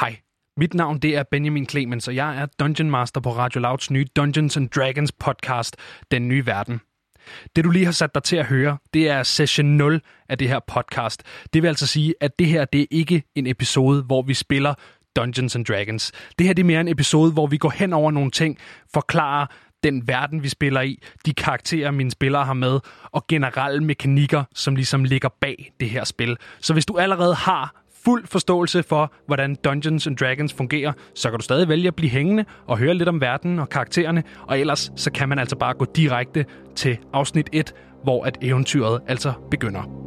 Hej, mit navn det er Benjamin Clemens, og jeg er Dungeon Master på Radio Louds nye Dungeons and Dragons podcast, Den Nye Verden. Det du lige har sat dig til at høre, det er session 0 af det her podcast. Det vil altså sige, at det her det er ikke en episode, hvor vi spiller Dungeons and Dragons. Det her det er mere en episode, hvor vi går hen over nogle ting, forklarer den verden, vi spiller i, de karakterer, mine spillere har med, og generelle mekanikker, som ligesom ligger bag det her spil. Så hvis du allerede har fuld forståelse for, hvordan Dungeons and Dragons fungerer, så kan du stadig vælge at blive hængende og høre lidt om verden og karaktererne, og ellers så kan man altså bare gå direkte til afsnit 1, hvor at eventyret altså begynder.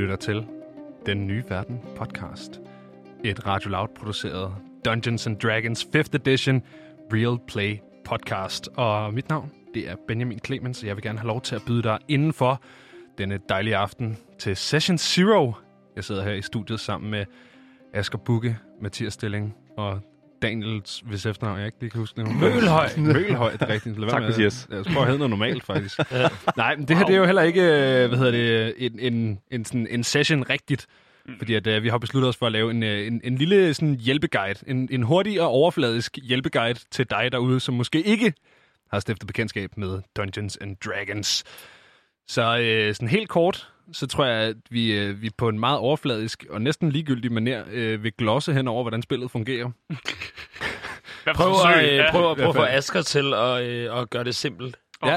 Lytter til Den Nye Verden podcast. Et Radio Loud produceret Dungeons and Dragons 5th edition Real Play podcast. Og mit navn, det er Benjamin Clemens, og jeg vil gerne have lov til at byde dig indenfor denne dejlige aften til Session Zero. Jeg sidder her i studiet sammen med Asger Bukke, Mathias Stilling og Daniels, hvis efternavn jeg ikke lige kan huske det. Mølhøj. Mølhøj, det er rigtigt. Lad Tak, Mathias. Jeg skal prøve at hedde noget normalt, faktisk. Nej, men det her det er jo heller ikke, øh, hvad hedder det, en, en, en, sådan, en session rigtigt. Fordi at, uh, vi har besluttet os for at lave en, øh, en, en lille sådan, hjælpeguide. En, en hurtig og overfladisk hjælpeguide til dig derude, som måske ikke har stiftet bekendtskab med Dungeons and Dragons. Så øh, sådan helt kort, så tror jeg, at vi, øh, vi på en meget overfladisk og næsten ligegyldig manér øh, vil glosse hen over, hvordan spillet fungerer. Prøv at, øh, Ja. prøv, at, prøv at få. Asger til at, øh, at gøre det simpelt. Ja,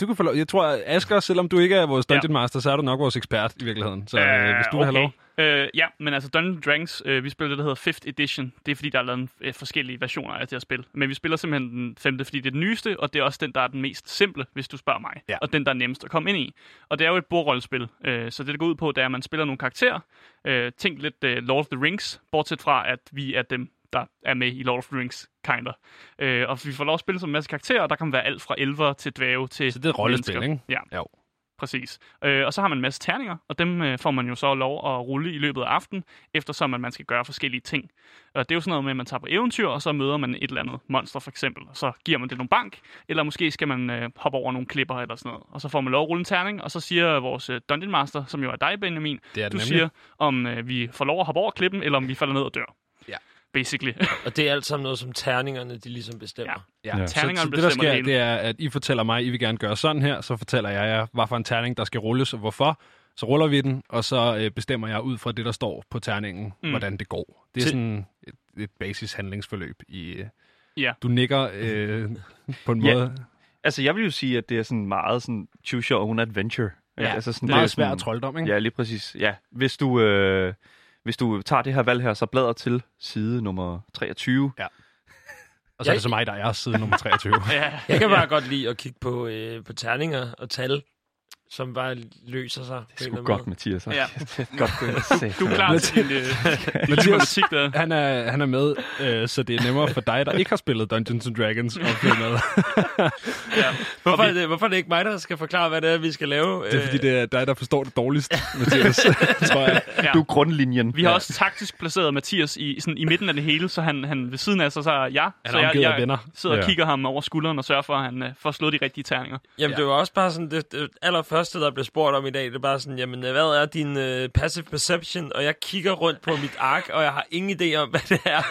du kan få lov. Jeg tror, Asger, selvom du ikke er vores Dungeon Master, så er du nok vores ekspert i virkeligheden. Så øh, hvis du vil have lov. Øh, ja, men altså Dungeons Dragons, øh, vi spiller det, der hedder 5th Edition. Det er fordi, der er lavet øh, forskellige versioner af det her spil. Men vi spiller simpelthen den femte, fordi det er den nyeste, og det er også den, der er den mest simple, hvis du spørger mig. Ja. Og den, der er nemmest at komme ind i. Og det er jo et bordrollespil. Øh, så det, det går ud på, det er, at man spiller nogle karakterer. Øh, tænk lidt øh, Lord of the Rings, bortset fra, at vi er dem, der er med i Lord of the Rings, kinder. Øh, og vi får lov at spille som en masse karakterer, og der kan være alt fra elver til dværge til Så det er et rollespil, mennesker. ikke? Ja. Jo. Præcis. Øh, og så har man en masse terninger, og dem øh, får man jo så lov at rulle i løbet af aftenen, eftersom at man skal gøre forskellige ting. Og det er jo sådan noget med, at man tager på eventyr, og så møder man et eller andet monster for eksempel, og så giver man det nogle bank, eller måske skal man øh, hoppe over nogle klipper eller sådan noget. Og så får man lov at rulle en terning, og så siger vores øh, Dungeon Master, som jo er dig, Benjamin, Det er det du nemlig. siger, om øh, vi får lov at hoppe over klippen, eller om vi falder ned og dør. Ja. Basically. Og det er alt sammen noget, som terningerne de ligesom bestemmer. Ja. Ja. Terningerne så, så det, der bestemmer sker, det det er, at I fortæller mig, at I vil gerne gøre sådan her, så fortæller jeg jer, hvad for en terning, der skal rulles, og hvorfor. Så ruller vi den, og så øh, bestemmer jeg ud fra det, der står på terningen, mm. Hvordan det går. Det er Til- sådan et, et basis handlingsforløb. I, øh, Ja. Du nikker øh, på en Ja. måde Altså, jeg vil jo sige, at det er sådan meget sådan choose your own adventure. Ja, altså sådan, meget er svær sådan, trolddom, ikke? Ja, lige præcis. Ja, hvis du, øh, hvis du tager det her valg her, så bladrer til side nummer 23. Og så er det så mig, der er side nummer 23. ja. Jeg kan bare godt lide at kigge på, øh, på terninger og tal, som bare løser sig. Det er sgu godt, Mathias. Ja. det er godt, er Du er klar til din øh, matematik der. Han er, han er med, øh, så det er nemmere for dig, der ikke har spillet Dungeons and Dragons, at følge med. Ja. Hvorfor er, det, hvorfor er det ikke mig, der skal forklare, hvad det er, vi skal lave? Det er fordi, det er dig, der forstår det dårligst, Mathias, tror jeg. Ja. Du er grundlinjen. Vi har også taktisk placeret Mathias i, sådan, i midten af det hele, så han, han ved siden af sig, så er jeg. Han så jeg, jeg venner. sidder og Ja. kigger ham over skulderen og sørger for, at han øh, får slået de rigtige terninger. Jamen, Ja. det var også bare sådan, det, det allerførste, der blev spurgt om i dag, det er bare sådan, jamen, øh, hvad er din øh, passive perception? Og jeg kigger rundt på mit ark, og jeg har ingen idé om, hvad det er.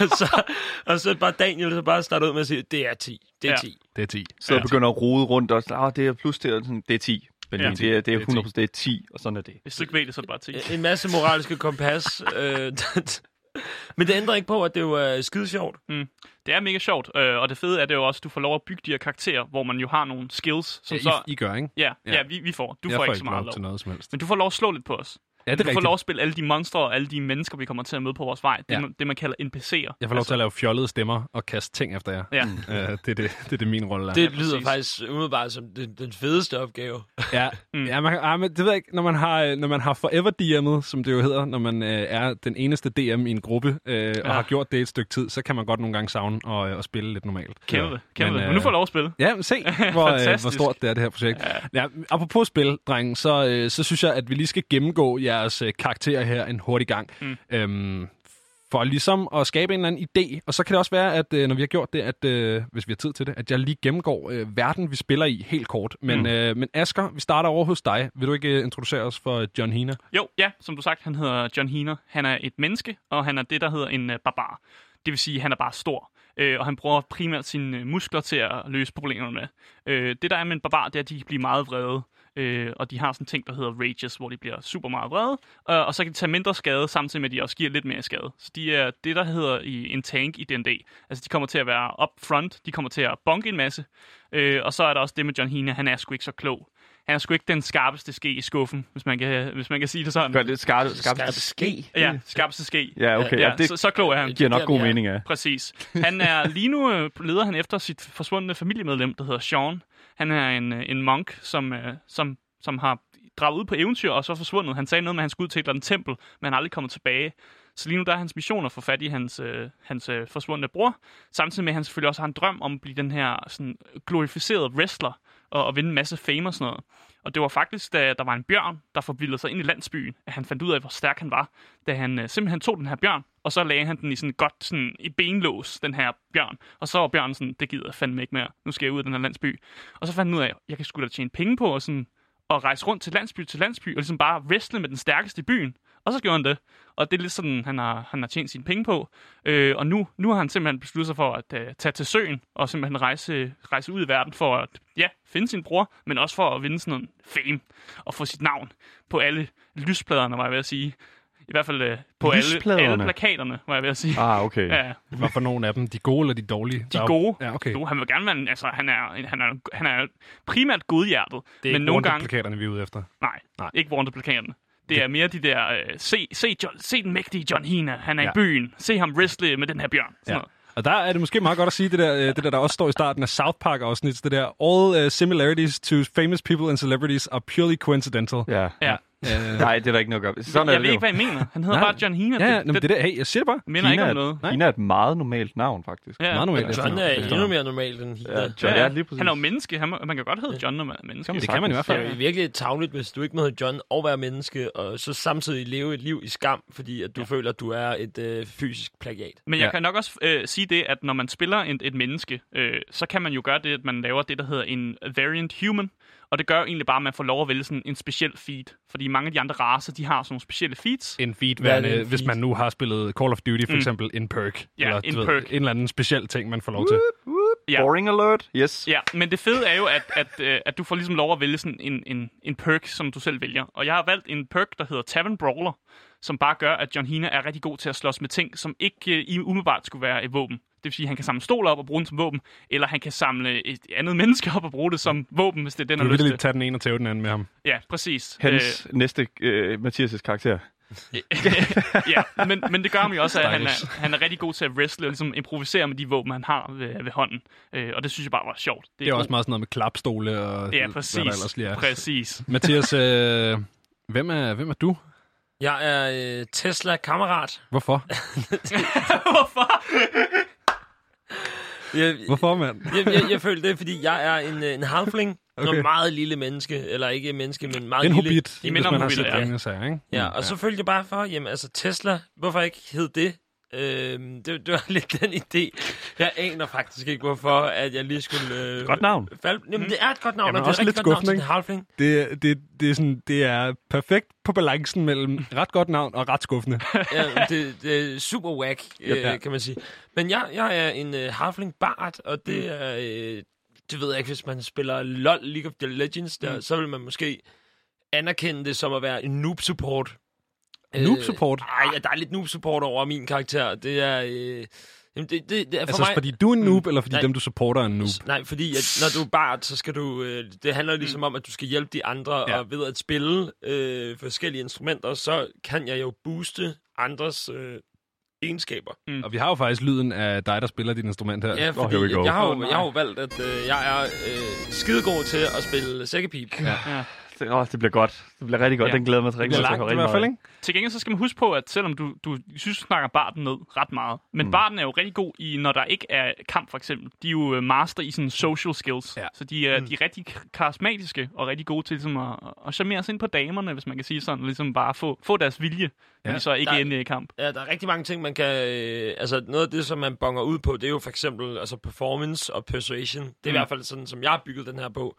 og, så, og så bare Daniel, der bare starter ud med at sige, det er 10, det er Ja. 10. Det er 10. Så Ja. begynder at rode rundt og ah, det er plus, det er, sådan, det er 10. Benjamin. Ja. det, er, det er Det er 100%, det er 10, og sådan er det. Hvis du ikke ved det, så er det bare 10. En masse moralske kompas. Øh, Men det ændrer ikke på, at det jo er skide sjovt. Det er mega sjovt, øh, og det fede er det jo også, at du får lov at bygge de her karakterer, hvor man jo har nogle skills, som Ja, så... I, I gør, ikke? Ja, Ja. ja, vi, vi får. Du jeg får ikke ikke så meget lov lov. til noget som helst. Men du får lov at slå lidt på os. Ja, det er du får rigtigt. lov at spille alle de monstre og alle de mennesker, vi kommer til at møde på vores vej. Det, Ja. man, det man kalder NPC'er. Jeg får lov til at lave fjollede stemmer og kaste ting efter jer. Ja. Øh, det, er det, det er det, min rolle er. Det Ja, lyder faktisk umiddelbart som den, den fedeste opgave. Ja, Mm. mm. ja man, ah, men det ved jeg ikke, når man har, øh, når man har forever DM'et, som det jo hedder, når man øh, er den eneste DM i en gruppe, øh, og Ja. har gjort det et stykke tid, så kan man godt nogle gange savne og, øh, at spille lidt normalt. Kender det, kender Men, øh, Men nu får du lov at spille. Ja, men se, hvor, øh, hvor stort det er, det her projekt. Ja. Ja, apropos spil, drenge, så, øh, så synes jeg, at vi lige skal gennemgå jeres øh, karakterer her en hurtig gang. Mm. Øhm, for ligesom at skabe en eller anden idé. Og så kan det også være, at øh, når vi har gjort det, at øh, hvis vi har tid til det, at jeg lige gennemgår øh, verden, vi spiller i helt kort. Men, Mm. øh, men Asger, vi starter over hos dig. Vil du ikke øh, introducere os for John Hina? Jo, ja, som du sagt, han hedder John Heener. Han er et menneske, og han er det, der hedder en uh, barbar. Det vil sige, at han er bare stor. Øh, og han bruger primært sine øh, muskler til at løse problemerne med. Øh, det, der er med en barbar, det er, at de kan blive meget vrede. Øh, og de har sådan en ting, der hedder rages, hvor de bliver super meget vrede. Øh, og så kan de tage mindre skade, samtidig med, at de også giver lidt mere skade. Så de er det, der hedder i en tank i D&D. Altså, de kommer til at være up front. De kommer til at bonke en masse. Øh, og så er der også det med John Hina. Han er sgu ikke så klog. Han er sgu ikke den skarpeste ske i skuffen, hvis man kan, hvis man kan sige det sådan. Gør det skarpt skarp, Skarp ske. Ja, skarpeste ske. Ja, okay. Ja, Ja, det så, så klog er han. giver nok der, god er. mening, ja. Præcis. Han er lige nu øh, leder han efter sit forsvundne familiemedlem, der hedder Sean. Han er en, øh, en monk, som, øh, som, som har draget ud på eventyr og så er forsvundet. Han sagde noget med, at han skulle ud til et eller andet tempel, men han er aldrig kommet tilbage. Så lige nu der er hans mission at få fat i hans, øh, hans øh, forsvundne bror, samtidig med, at han selvfølgelig også har en drøm om at blive den her sådan, glorificerede wrestler og, og vinde en masse fame og sådan noget. Og det var faktisk, da der var en bjørn, der forvildede sig ind i landsbyen, at han fandt ud af, hvor stærk han var, da han øh, simpelthen tog den her bjørn, og så lagde han den i sådan godt sådan, i benlås, den her bjørn. Og så var bjørnen sådan, det gider jeg fandme ikke mere, nu skal jeg ud af den her landsby. Og så fandt han ud af, at jeg kan sgu da tjene penge på, og sådan, at rejse rundt til landsby til landsby, og ligesom bare wrestle med den stærkeste i byen. Og så gjorde han det. Og det er lidt sådan, han har, han har tjent sine penge på. Øh, og nu, nu har han simpelthen besluttet sig for at uh, tage til søen, og simpelthen rejse, rejse ud i verden for at ja, finde sin bror, men også for at vinde sådan en fame, og få sit navn på alle lyspladerne, var jeg ved at sige. I hvert fald uh, på alle, alle plakaterne, var jeg ved at sige. Ah, okay. Ja, Hvad for nogle af dem? De gode eller de dårlige? de er gode. Ja, okay. Jo, han vil gerne være, en- altså han er, han er, han er primært godhjertet, Det er men ikke nogle gange, plakaterne vi er ude efter. Nej, Nej. Ikke Wanted-plakaterne. Det er mere de der, øh, se, se, John, se den mægtige John Hina, han er ja. I byen. Se ham wrestle med den her bjørn. Sådan Ja. ja. Og der er det måske meget godt at sige det der, øh, det der, der også står i starten af South Park afsnit, det der, all uh, similarities to famous people and celebrities are purely coincidental. Ja. Ja. Uh, Nej, det er der ikke noget at gøre. Sådan jeg er ved det ikke, hvad I mener. Han hedder Nej. bare John Hina. ja, ja, det, det, det, der, hey, jeg siger det bare. minder ikke Kina om er- noget. Kina er et meget normalt navn, faktisk. Ja. Meget normalt. John er endnu mere normal end Hina. Ja, Ja, John Ja, er lige præcis. Han er jo menneske. Han, man kan godt hedde John, når man er menneske. Kan man Det kan man i hvert Det fald. er jo virkelig tavligt, hvis du ikke må hedde John og være menneske, og så samtidig leve et liv i skam, fordi at du ja. føler, at du er et øh, fysisk plagiat. Men jeg Ja. kan nok også øh, sige det, at når man spiller et, et menneske, øh, så kan man jo gøre det, at man laver det, der hedder en variant human. Og det gør jo egentlig bare, at man får lov at vælge sådan en speciel feed. Fordi mange af de andre racer, de har sådan nogle specielle feeds. En feed, Hvad er det, værende, en hvis feed? man nu har spillet Call of Duty, for Mm. eksempel en perk. Ja, eller, en du ved, perk. en eller anden speciel ting, man får lov til. Ja. Boring alert. Yes. Ja, men det fede er jo, at, at, øh, at du får ligesom lov at vælge sådan en, en, en perk, som du selv vælger. Og jeg har valgt en perk, der hedder Tavern Brawler, som bare gør, at John Hina er rigtig god til at slås med ting, som ikke i umiddelbart skulle være et våben. Det vil sige, at han kan samle stoler op og bruge den som våben, eller han kan samle et andet menneske op og bruge det som våben, hvis det er den, Du vil har lyst til. tage den ene og tæve den anden med ham. Ja, præcis. Hans næste øh, Mathias' karakter. Øh, ja, men, men det gør ham jo også, at han er, han er rigtig god til at wrestle og ligesom improvisere med de våben, han har ved, ved hånden. Øh, og det synes jeg bare var sjovt. Det er god- også meget sådan noget med klapstole og Ja, hvad der præcis. ellers lige er. Præcis. Mathias, øh, hvem, er, hvem er du? Jeg er øh, Tesla-kammerat. Hvorfor? Hvorfor? Jeg, Hvorfor, mand? jeg, jeg, jeg føler det, fordi jeg er en, en halfling. Okay. En meget lille menneske. Eller ikke menneske, men meget En lille. hobbit, I hvis minder om man har hobbiter, set ja. sager, ikke? Ja, og så følte jeg bare for, jamen altså Tesla, hvorfor ikke hed det? Øhm, det, det var lidt den idé. Jeg aner faktisk ikke, hvorfor at jeg lige skulle... Øh, Godt navn. Falde. Jamen, det er et godt navn, Jamen, og det er også lidt godt navn halfling. Det, det, det, er sådan, det er perfekt på balancen mellem ret godt navn og ret skuffende. Ja, det, det er super whack, øh, Ja. kan man sige. Men jeg, jeg er en øh, halfling bard, og det er... Øh, det ved jeg ikke, hvis man spiller LoL League of the Legends, der, Mm. så vil man måske anerkende det som at være en noob support. Noob support? Nej, ja, der er lidt noob support over min karakter. Det er... Øh, jamen, det, det, det er for Altså mig... fordi du er en noob, eller fordi Nej. dem, du supporter, er en noob? Nej, fordi at når du er bard, så skal du... Øh, det handler ligesom om, at du skal hjælpe de andre, Ja. og ved at spille øh, forskellige instrumenter, så kan jeg jo booste andres øh, egenskaber. Og vi har jo faktisk lyden af dig, der spiller dit instrument her. Ja, Oh, fordi here we go. jeg, har jo, jeg har jo valgt, at øh, jeg er øh, skidegod til at spille sækkepip. Ja. Ja. Det, åh, det bliver godt. Det bliver rigtig godt. Ja. Den glæder mig til Det rigtig til langt at i hvert fald, rigtig ikke? Til gengæld så skal man huske på, at selvom du, du synes, du snakker barden ned ret meget, men mm. barden er jo rigtig god i, når der ikke er kamp for eksempel. De er jo øh, master i sådan social skills, Ja. så de er, mm. de er rigtig karismatiske og rigtig gode til ligesom, at, at charmere sig ind på damerne, hvis man kan sige sådan, og ligesom bare få, få deres vilje, når Ja. de så ikke Der- er inde i kamp. Ja, der er rigtig mange ting, man kan... Øh, altså, noget af det, som man bonger ud på, det er jo for eksempel altså performance og persuasion. Det er mm. i hvert fald sådan, som jeg har bygget den her på.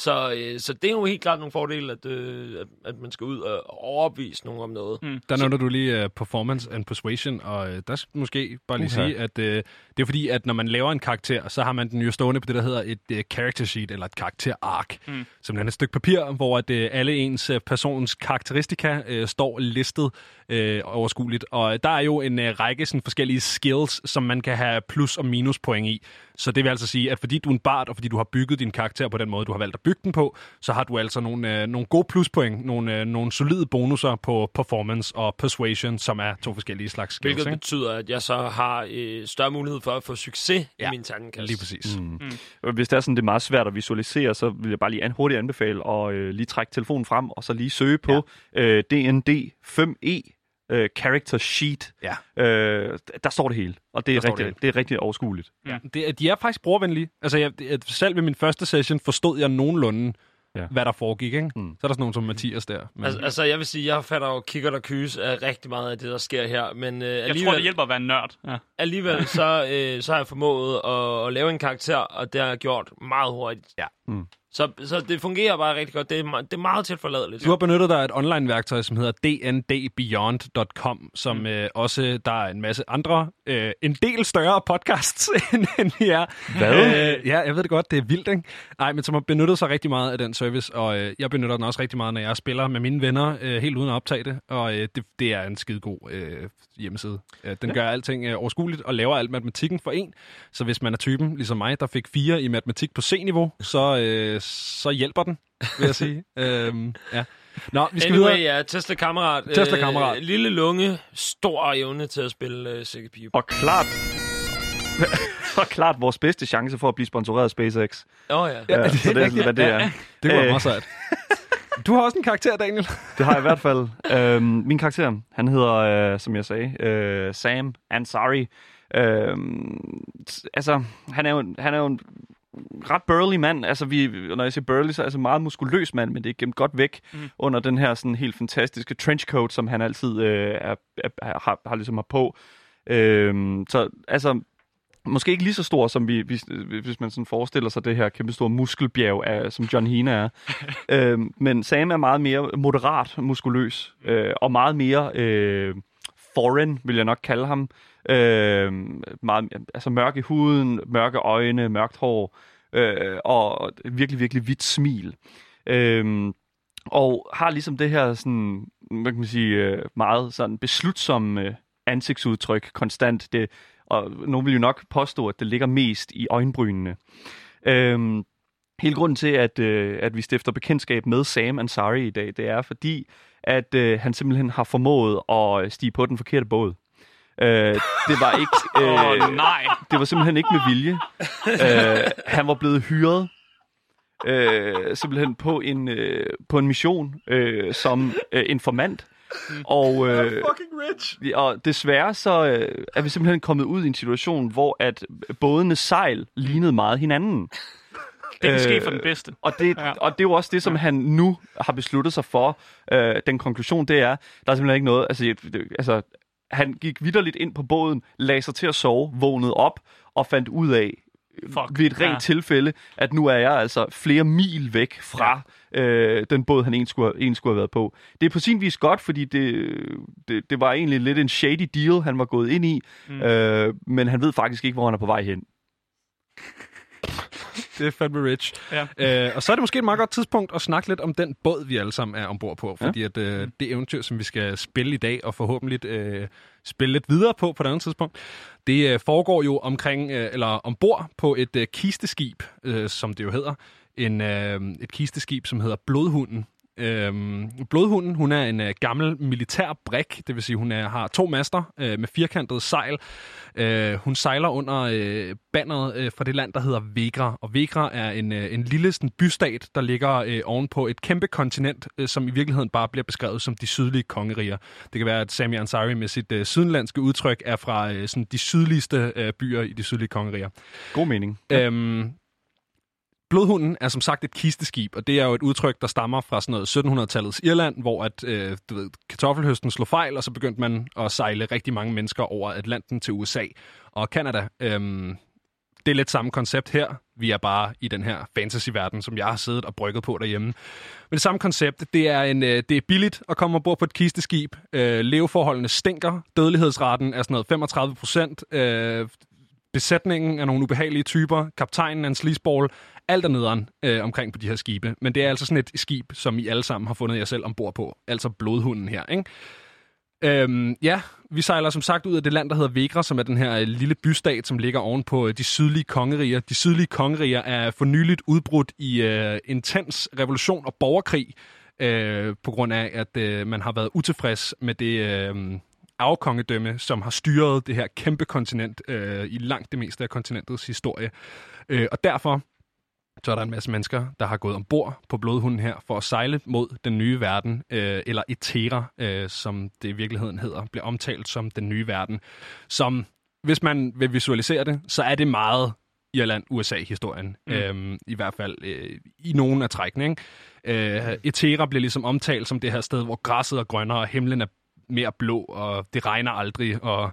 Så, øh, så det er jo helt klart nogle fordele, at, øh, at, at man skal ud og overbevise nogen om noget. Mm. Der nævner du lige uh, performance and persuasion, og uh, der skal måske bare lige Uha. sige, at uh, det er fordi, at når man laver en karakter, så har man den jo stående på det, der hedder et uh, character sheet, eller et karakter-ark. Mm. Mm. Simpelthen et stykke papir, hvor at, uh, alle ens uh, persons karakteristika uh, står listet uh, overskueligt. Og der er jo en uh, række sådan, forskellige skills, som man kan have plus- og minuspoint i. Så det vil altså sige, at fordi du er en bard, og fordi du har bygget din karakter på den måde, du har valgt at bygge den på, så har du altså nogle, øh, nogle gode pluspoint, nogle, øh, nogle solide bonusser på performance og persuasion, som er to forskellige slags skills. Hvilket Ikke? betyder, at jeg så har øh, større mulighed for at få succes ja. Ja, i min tandkast. Lige præcis. Mm. Mm. Hvis det er sådan, det er meget svært at visualisere, så vil jeg bare lige an, hurtigt anbefale at øh, lige trække telefonen frem, og så lige søge på ja. øh, DND 5E øh, Character Sheet. Ja. Øh, der står det hele, og det er, rigtig, det det, er rigtig overskueligt. Ja. Det, er- de er faktisk brugervenlige. Altså, jeg, det- selv ved min første session forstod jeg nogenlunde, Ja. hvad der foregik. Ikke? Mm. Så er der sådan nogen som Mathias der. Men, Altså, altså, jeg vil sige, jeg fatter jo kikker og kys af rigtig meget af det, der sker her. Men øh, Jeg alligevel, tror, det hjælper at være nørd. Ja. alligevel så, øh, så har jeg formået at, at lave en karakter, og det har jeg gjort meget hurtigt. Ja. Mm. Så, så det fungerer bare rigtig godt. Det er, det er meget tilforladeligt. Du har benyttet dig af et online-værktøj, som hedder dndbeyond.com, som mm. øh, også, der er en masse andre, øh, en del større podcasts, end, end vi er. Hvad? Øh, ja, jeg ved det godt, det er vildt, ikke? Nej, men som har benyttet sig rigtig meget af den service, og øh, jeg benytter den også rigtig meget, når jeg spiller med mine venner, øh, helt uden at optage det, og øh, det, det er en skide god øh, hjemmeside. Øh, den ja. gør alting øh, overskueligt og laver alt matematikken for en, så hvis man er typen, ligesom mig, der fik fire i matematik på C-niveau, så, øh, så hjælper den, vil jeg sige. øhm, ja. Nå, vi skal anyway, videre. ja, Tesla-kammerat. Tesla-kammerat. Øh, lille lunge, stor evne til at spille øh, sækkepipe. Og klart, og klart vores bedste chance for at blive sponsoreret af SpaceX. Åh oh, ja. Ja, så det er sådan, hvad det er. Det kunne være Øh. meget sejt. Du har også en karakter, Daniel. Det har jeg i hvert fald. Øhm, min karakter, han hedder, øh, som jeg sagde, øh, Sam Ansari. Øhm, altså, han er jo, en- han er jo en ret burly mand. Altså, vi, når jeg siger burly, så er altså meget muskuløs mand, men det er gemt godt væk mm. under den her sådan helt fantastiske trenchcoat, som han altid øh, er, er, har, har ligesom har på. Øhm, så altså, måske ikke lige så stor, som vi, hvis, hvis man sådan forestiller sig det her kæmpe store muskelbjerg, af, som John Hina er. øhm, men Sam er meget mere moderat muskuløs, øh, og meget mere øh, foreign, vil jeg nok kalde ham. Øh, meget, altså mørk i huden, mørke øjne, mørkt hår, øh, og virkelig, virkelig hvidt smil. Øh, og har ligesom det her sådan, hvad kan man sige, øh, meget sådan beslutsomme øh, ansigtsudtryk konstant. Det, og nogen vil jo nok påstå, at det ligger mest i øjenbrynene. Øhm, hele grunden til, at, øh, at vi stifter bekendtskab med Sam Ansari i dag, det er fordi, at øh, han simpelthen har formået at stige på den forkerte båd. Øh, det var ikke... Øh, oh, nej. det var simpelthen ikke med vilje. øh, han var blevet hyret øh, simpelthen på en, øh, på en mission øh, som øh, informant. Og, øh, Fucking rich. Ja, og desværre så øh, er vi simpelthen kommet ud i en situation, hvor at bådenes sejl lignede meget hinanden. Det kan ske Øh, for den bedste. Og det, Ja. ja. og det er jo også det, som han nu har besluttet sig for. Øh, den konklusion, det er, der er simpelthen ikke noget... Altså, altså han gik vidderligt ind på båden, lagde sig til at sove, vågnede op og fandt ud af, Fuck. ved et rent Ja. tilfælde, at nu er jeg altså flere mil væk fra ja. øh, den båd, han egentlig skulle, egentlig skulle have været på. Det er på sin vis godt, fordi det, det, det var egentlig lidt en shady deal, han var gået ind i, mm. øh, men han ved faktisk ikke, hvor han er på vej hen. Det er fandme rich. Ja. Øh, og så er det måske et meget godt tidspunkt at snakke lidt om den båd, vi alle sammen er ombord på. Fordi at, øh, det eventyr, som vi skal spille i dag, og forhåbentlig øh, spille lidt videre på på et andet tidspunkt, det øh, foregår jo omkring, øh, eller ombord på et øh, kisteskib, øh, som det jo hedder. En, øh, et kisteskib, som hedder Blodhunden. Øhm, blodhunden, hun er en øh, gammel militær brik, det vil sige, hun er, har to master øh, med firkantet sejl. Øh, hun sejler under øh, banneret øh, fra det land, der hedder Vegra. Og Vegra er en, øh, en lille sådan, bystat, der ligger øh, ovenpå et kæmpe kontinent, øh, som i virkeligheden bare bliver beskrevet som de sydlige kongeriger. Det kan være, at Sami Ansari med sit øh, sydenlandske udtryk er fra øh, sådan, de sydligste øh, byer i de sydlige kongeriger. God mening. Øhm, Blodhunden er som sagt et kisteskib, og det er jo et udtryk, der stammer fra sådan noget 1700-tallets Irland, hvor at, øh, du ved, kartoffelhøsten slog fejl, og så begyndte man at sejle rigtig mange mennesker over Atlanten til USA og Canada. Øhm, det er lidt samme koncept her. Vi er bare i den her fantasy-verden, som jeg har siddet og brygget på derhjemme. Men det samme koncept, det er, en, øh, det er billigt at komme ombord på et kisteskib. Øh, leveforholdene stinker. Dødelighedsraten er sådan noget 35 procent. Øh, besætningen er nogle ubehagelige typer. Kaptajnen er en sleazeball. Alt er nederen øh, omkring på de her skibe. Men det er altså sådan et skib, som I alle sammen har fundet jer selv ombord på. Altså blodhunden her, ikke? Øhm, ja, vi sejler som sagt ud af det land, der hedder Vegra, som er den her øh, lille bystat, som ligger oven på øh, de sydlige kongeriger. De sydlige kongeriger er for nyligt udbrudt i øh, intens revolution og borgerkrig, øh, på grund af, at øh, man har været utilfreds med det øh, afkongedømme, som har styret det her kæmpe kontinent øh, i langt det meste af kontinentets historie. Øh, og derfor så er der en masse mennesker, der har gået ombord på blodhunden her for at sejle mod den nye verden, øh, eller Etera, øh, som det i virkeligheden hedder, bliver omtalt som den nye verden. Som, hvis man vil visualisere det, så er det meget Irland-USA-historien. Mm. Øhm, I hvert fald øh, i nogle af trækkene. Ikke? Øh, Etera bliver ligesom omtalt som det her sted, hvor græsset er grønnere, og himlen er mere blå, og det regner aldrig, og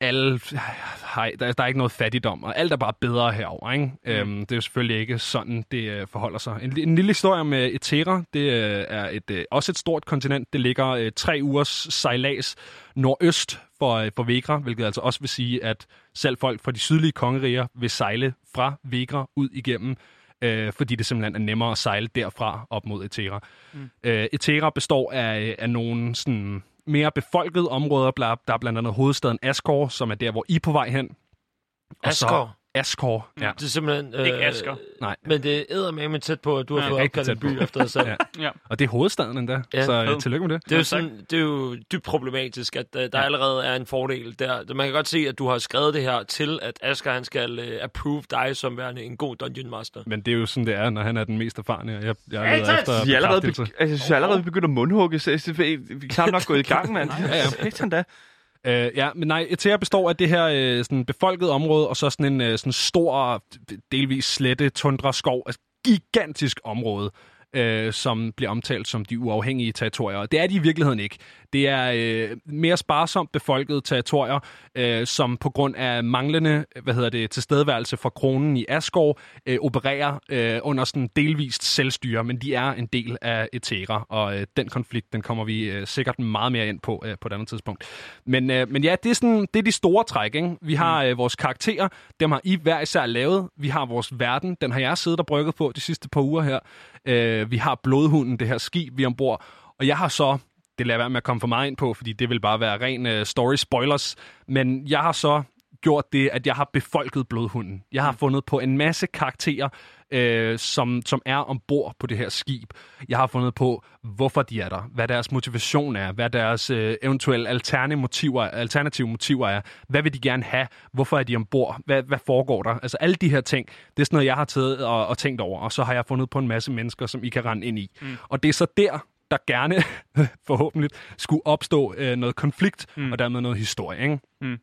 alle har, der, der er ikke noget fattigdom, og alt er bare bedre herover. Ikke? Mm. Øhm, det er jo selvfølgelig ikke sådan, det øh, forholder sig. En, en lille historie med Etera, det øh, er et, øh, også et stort kontinent. Det ligger øh, tre ugers sejlads nordøst for, øh, for Vegra, hvilket altså også vil sige, at selv folk fra de sydlige kongeriger vil sejle fra Vegra ud igennem øh, fordi det simpelthen er nemmere at sejle derfra op mod Etera. Mm. Øh, Etera består af, af nogle sådan, mere befolkede områder. Der er blandt andet hovedstaden Asgård, som er der, hvor I er på vej hen. Og Asgård? Asgård, ja. Det er simpelthen... Øh, Ikke Asger. Nej. Men det er med tæt på, at du har Ja, fået opkaldt en by efter dig selv. Ja. Ja. Og det er hovedstaden endda, Ja, så øh, tillykke med det. Det er, jo Ja, sådan, det er jo dybt problematisk, at uh, der allerede er en fordel der. Man kan godt se, at du har skrevet det her til, at Asger han skal uh, approve dig som værende en god Dungeon Master. Men det er jo sådan, det er, når han er den mest erfarne. Jeg, jeg Hey, leder Tats! efter Vi er allerede, be- altså, jeg synes, jeg er allerede begyndt at mundhugge, så vi er knap nok gået i gang, mand. Ja, ja. Da. Øh, ja, men nej, Etea består af det her øh, sådan befolkede område, og så sådan en øh, sådan stor, delvis slette tundra skov, altså gigantisk område, øh, som bliver omtalt som de uafhængige territorier. Og det er de i virkeligheden ikke. Det er øh, mere sparsomt befolkede territorier, øh, som på grund af manglende hvad hedder det, tilstedeværelse fra kronen i Asgård, øh, opererer øh, under sådan delvist selvstyre, men de er en del af Etera, og øh, den konflikt, den kommer vi øh, sikkert meget mere ind på øh, på et andet tidspunkt. Men, øh, men ja, det er, sådan, det er de store træk. Ikke? Vi har øh, vores karakterer, dem har I hver især lavet. Vi har vores verden, den har jeg siddet og brygget på de sidste par uger her. Øh, vi har blodhunden, det her skib, vi er ombord. Og jeg har så, det lader være med at komme for meget ind på, fordi det vil bare være ren øh, story spoilers, men jeg har så gjort det, at jeg har befolket blodhunden. Jeg har fundet på en masse karakterer, øh, som, som er ombord på det her skib. Jeg har fundet på, hvorfor de er der, hvad deres motivation er, hvad deres øh, eventuelle alternative motiver, alternative motiver er, hvad vil de gerne have, hvorfor er de ombord, hvad, hvad foregår der? Altså alle de her ting, det er sådan noget, jeg har taget og, og tænkt over, og så har jeg fundet på en masse mennesker, som I kan rende ind i. Mm. Og det er så der, der gerne, forhåbentlig, skulle opstå øh, noget konflikt, mm. og dermed noget historie. Ikke? Mm.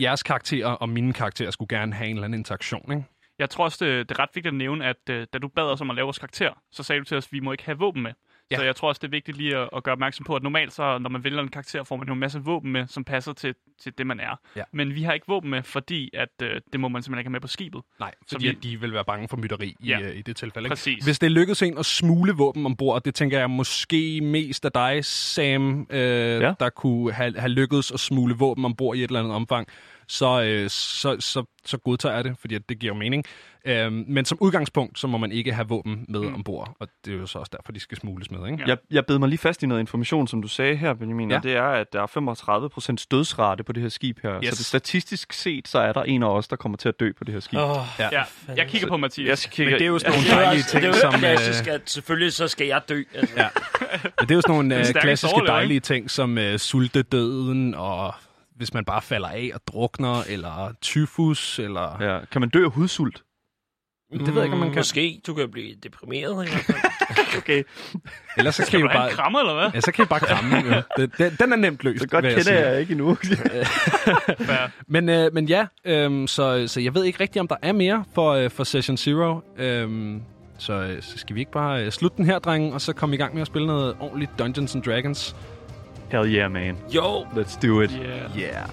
Jeres karakterer og mine karakterer skulle gerne have en eller anden interaktion. Ikke? Jeg tror også, det, det er ret vigtigt at nævne, at øh, da du bad os om at lave vores karakter, så sagde du til os, at vi må ikke have våben med. Ja. Så jeg tror også, det er vigtigt lige at, at gøre opmærksom på, at normalt så, når man vælger en karakter, får man jo en masse våben med, som passer til, til det, man er. Ja. Men vi har ikke våben med, fordi at, øh, det må man simpelthen ikke have med på skibet. Nej, Så fordi vi- vi... at de vil være bange for mytteri i, Ja. øh, i det tilfælde. Ikke? Præcis. Hvis det lykkes en at smule våben ombord, det tænker jeg måske mest af dig, Sam, øh, ja. der kunne have, have lykkedes at smule våben ombord i et eller andet omfang, så, øh, så, så, så godtager jeg det, fordi at det giver mening. Øhm, men som udgangspunkt, så må man ikke have våben med mm. ombord, og det er jo så også derfor, de skal smugles med. Ikke? Ja. Jeg, jeg bed mig lige fast i noget information, som du sagde her, Benjamin, Ja. ja. og det er, at der er 35% dødsrate på det her skib her. Yes. Så det, statistisk set, så er der en af os, der kommer til at dø på det her skib. Åh, Ja. Ja, jeg kigger på Mathias. Jeg kigger, Men det er jo sådan nogle jo dejlige også- det er ting, jo- som... ja, Øh, så skal, selvfølgelig så skal jeg dø. Altså. Ja. men det er jo sådan nogle øh, klassiske ikke? dejlige ting, som øh, sultedøden, og hvis man bare falder af og drukner, eller tyfus, eller... Ja. Ja. Kan man dø af hudsult? Det ved jeg ikke, om man kan. Måske. Du kan blive deprimeret i hvert fald. Okay. Ellers så kan I jo bare... krammer, eller hvad? Ja, så kan I bare kramme. jo. Den, den, den er nemt løst. Så godt vil jeg kender sige. jeg ikke endnu. Men, øh, men ja, øhm, så, så jeg ved ikke rigtigt, om der er mere for, øh, for Session Zero. Øhm, så, øh, så skal vi ikke bare øh, slutte den her, drenge, og så komme i gang med at spille noget ordentligt Dungeons and Dragons. Hell yeah, man. Jo, Let's do it. Yeah. Yeah.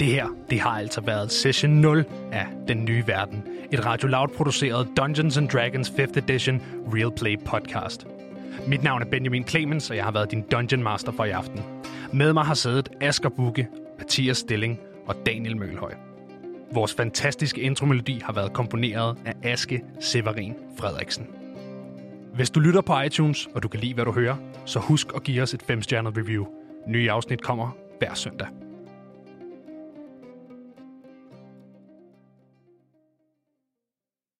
Det her, det har altså været session 0 af Den Nye Verden. Et Radio Loud produceret Dungeons and Dragons 5th Edition Real Play podcast. Mit navn er Benjamin Clemens, og jeg har været din Dungeon Master for i aften. Med mig har siddet Asger Bukke, Mathias Stilling og Daniel Mølhøj. Vores fantastiske intromelodi har været komponeret af Aske Severin Frederiksen. Hvis du lytter på iTunes, og du kan lide, hvad du hører, så husk at give os et 5-stjernet review. Nye afsnit kommer hver søndag.